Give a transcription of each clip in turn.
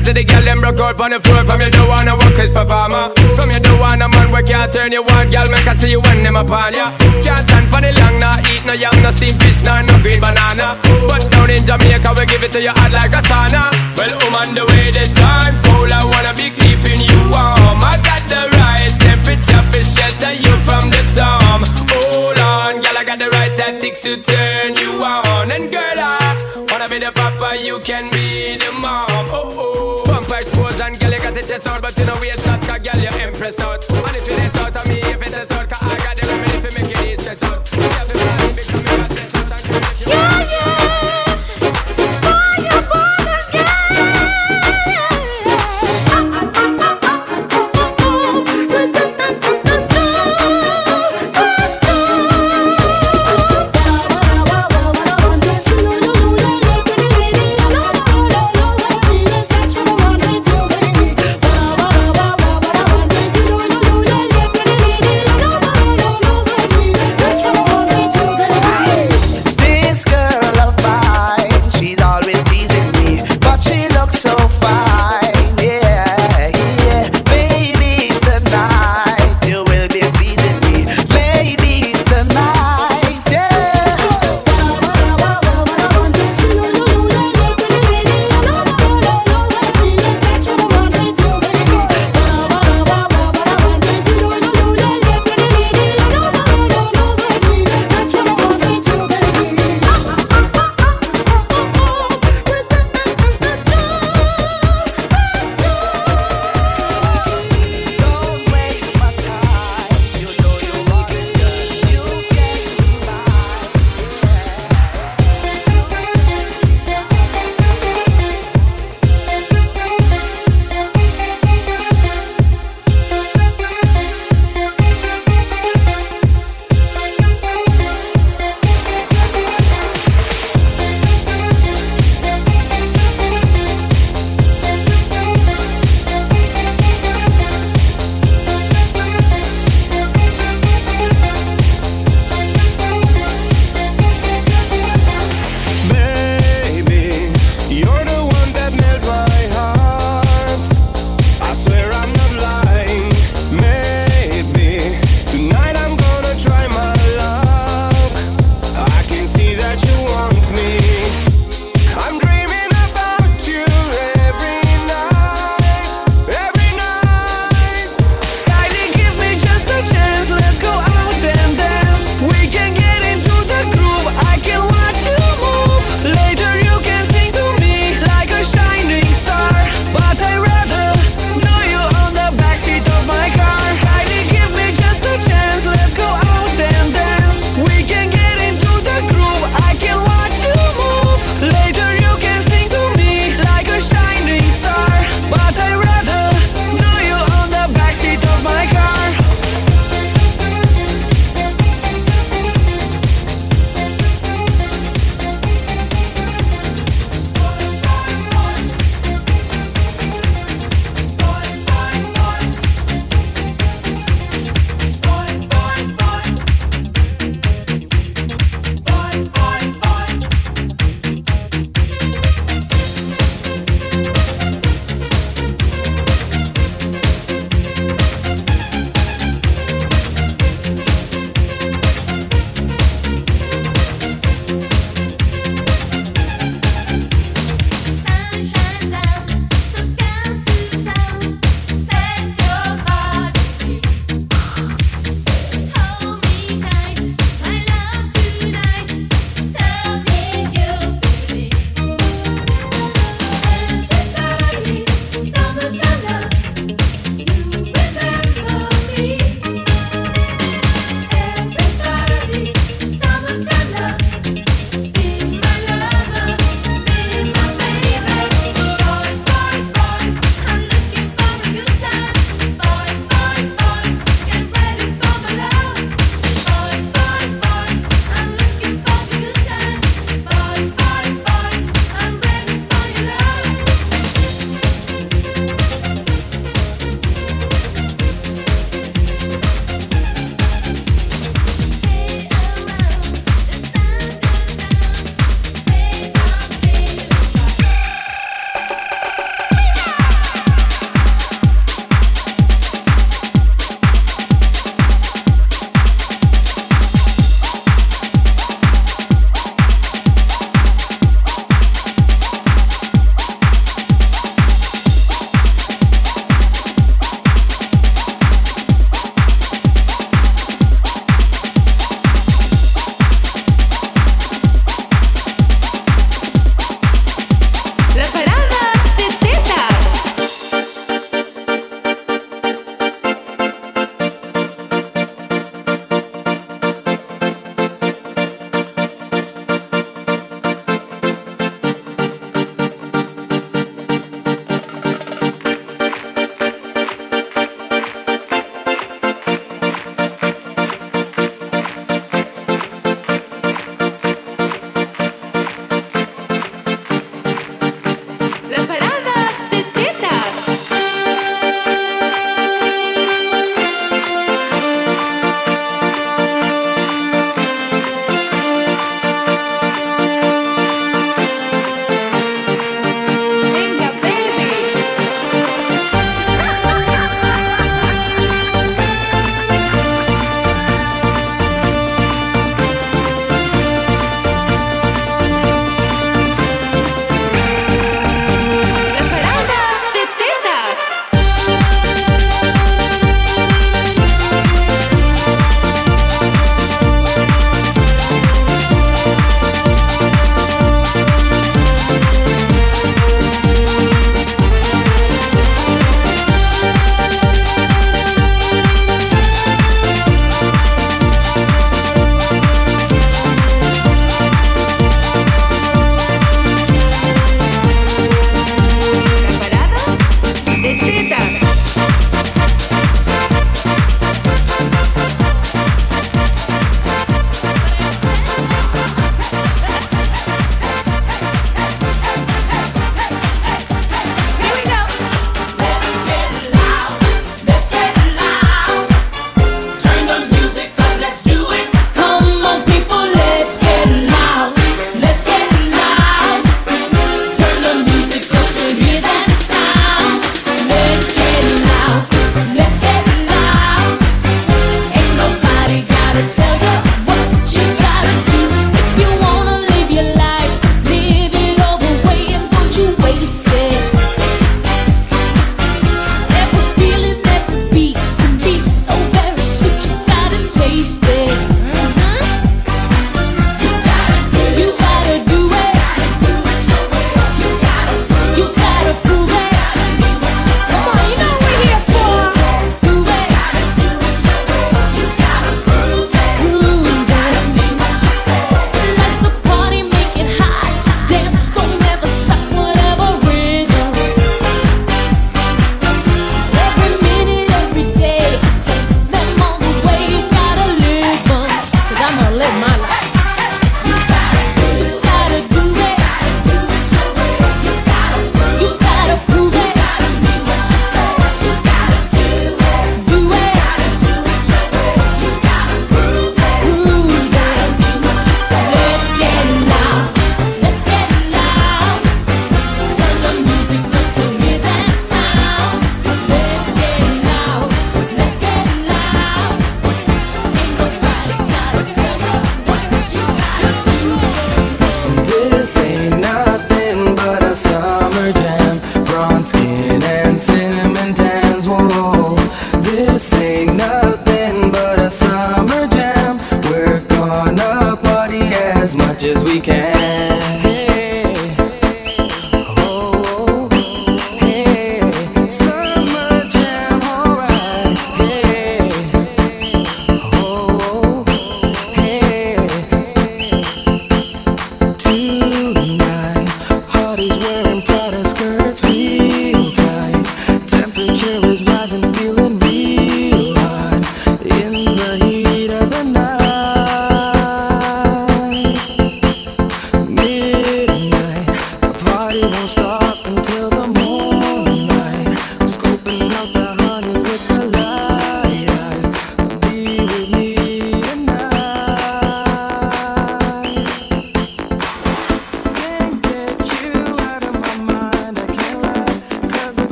Because the girl them broke out on the floor From you don't wanna work as performer. From you don't wanna man where can't turn you on. Girl, make I see you when them upon ya. Can't stand for the long, nah Eat no yam, no steamed fish, nah, no green banana. But down in Jamaica, we give it to you hot like a sauna. Well, I'm on the way, the time cold I wanna be keeping you warm. I got the right temperature for shelter you from the storm. Hold on, girl, I got the right tactics to turn you on. And girl, I wanna be the papa, you can be the mom chest out, but you know we shot, cause girl,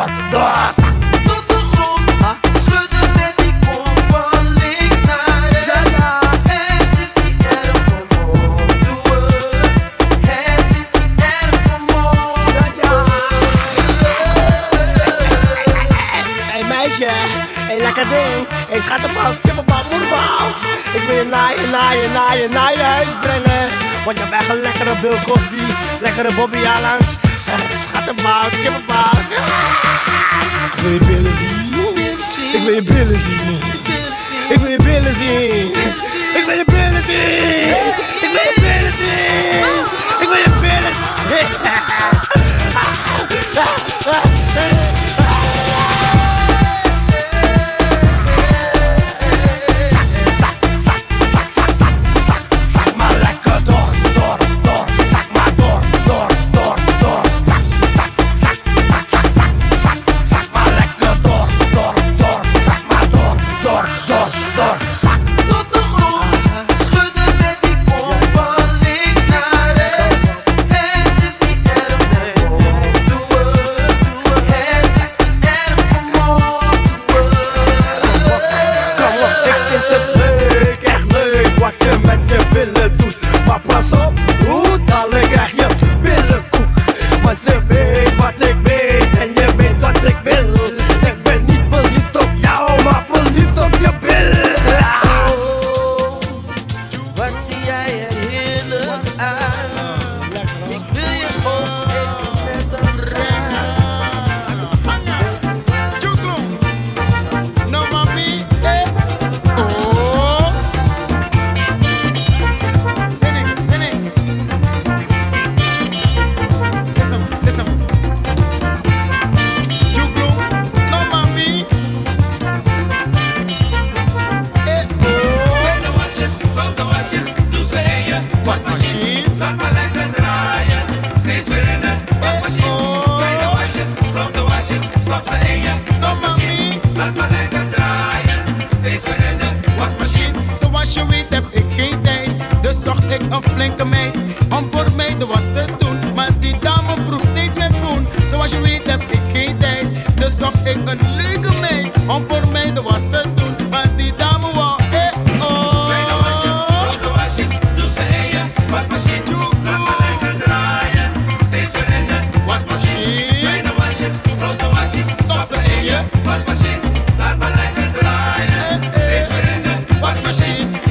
Tot de grond, ha. Schudde met die mond van links naar rechts. Het is niet naar een pombo. Het is niet en een pomor. Da ja. Hey meisje, een lekker ding. Hey, schaat op oud. Ik heb op een paard moeder boud. Ik wil je naaien, na je, na je, naar je huis brengen. want je hebt een lekkere bulkoffie, lekkere bobby aan. Schattenbal, kippenbal. Ik wil je billen zien. Ik wil je billen zien. Ik wil je billen zien. Ik wil je billen zien. Ik wil je billen zien. Ik wil je billen zien.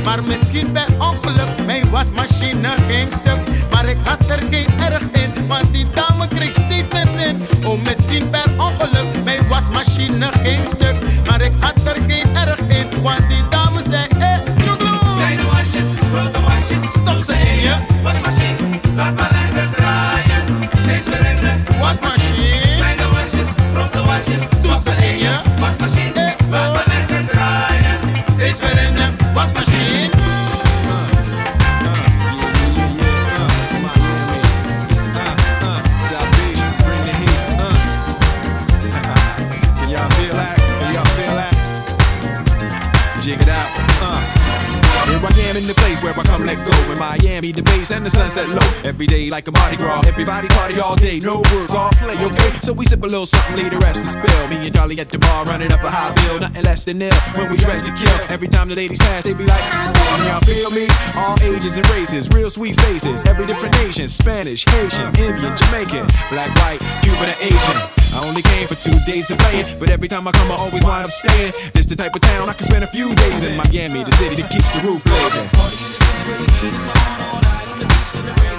Maar misschien per ongeluk, mijn wasmachine ging stuk. Maar ik had er geen erg in, want die dame kreeg steeds meer zin. Oh, misschien per ongeluk, mijn wasmachine ging stuk. Maar ik had er geen the nail when we dress to kill. Every time the ladies pass, they be like, y'all feel me? All ages and races, real sweet faces, every different nation Spanish, Haitian, Indian, Jamaican, black, white, Cuban, and Asian. I only came for two days to play it, but every time I come, I always wind up staying. This the type of town I can spend a few days in. Miami, the city that keeps the roof blazing.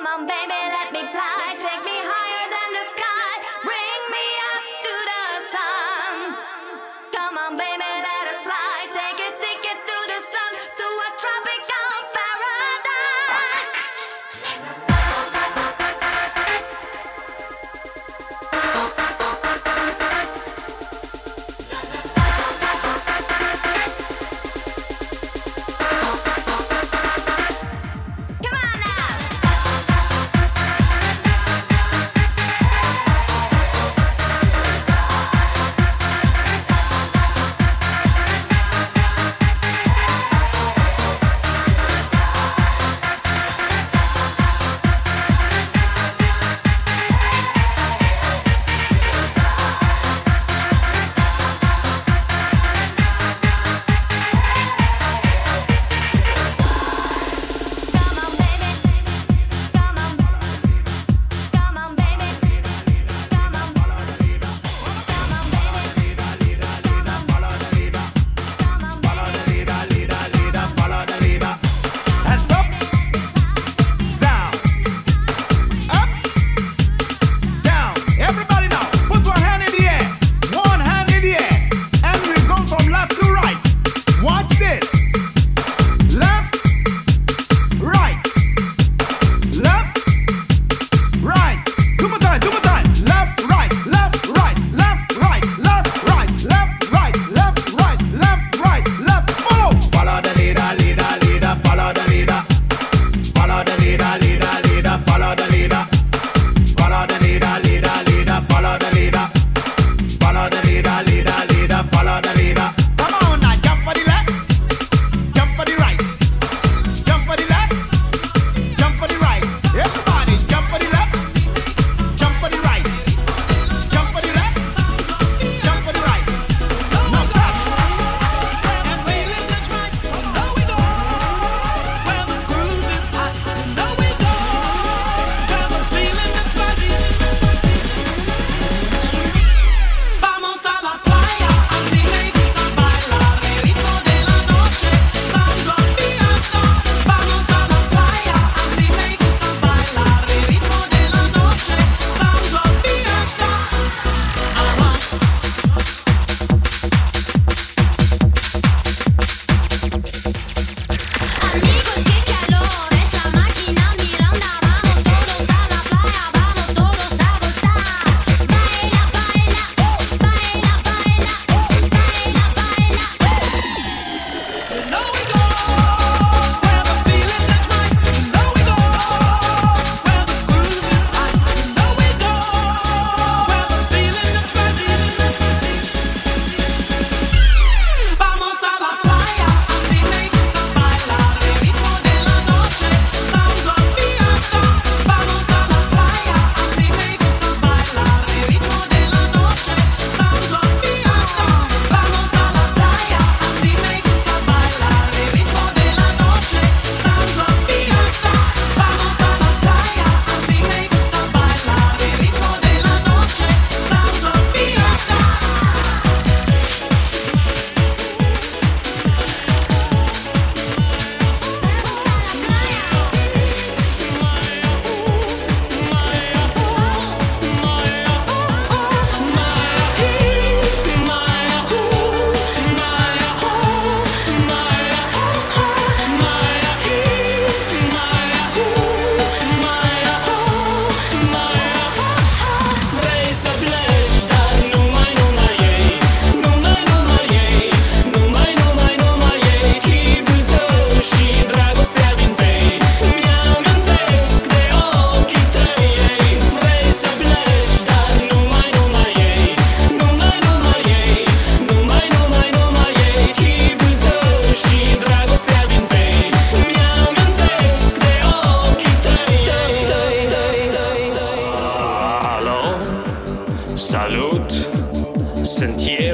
Come on, baby, let me fly.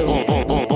boom, boom, boom.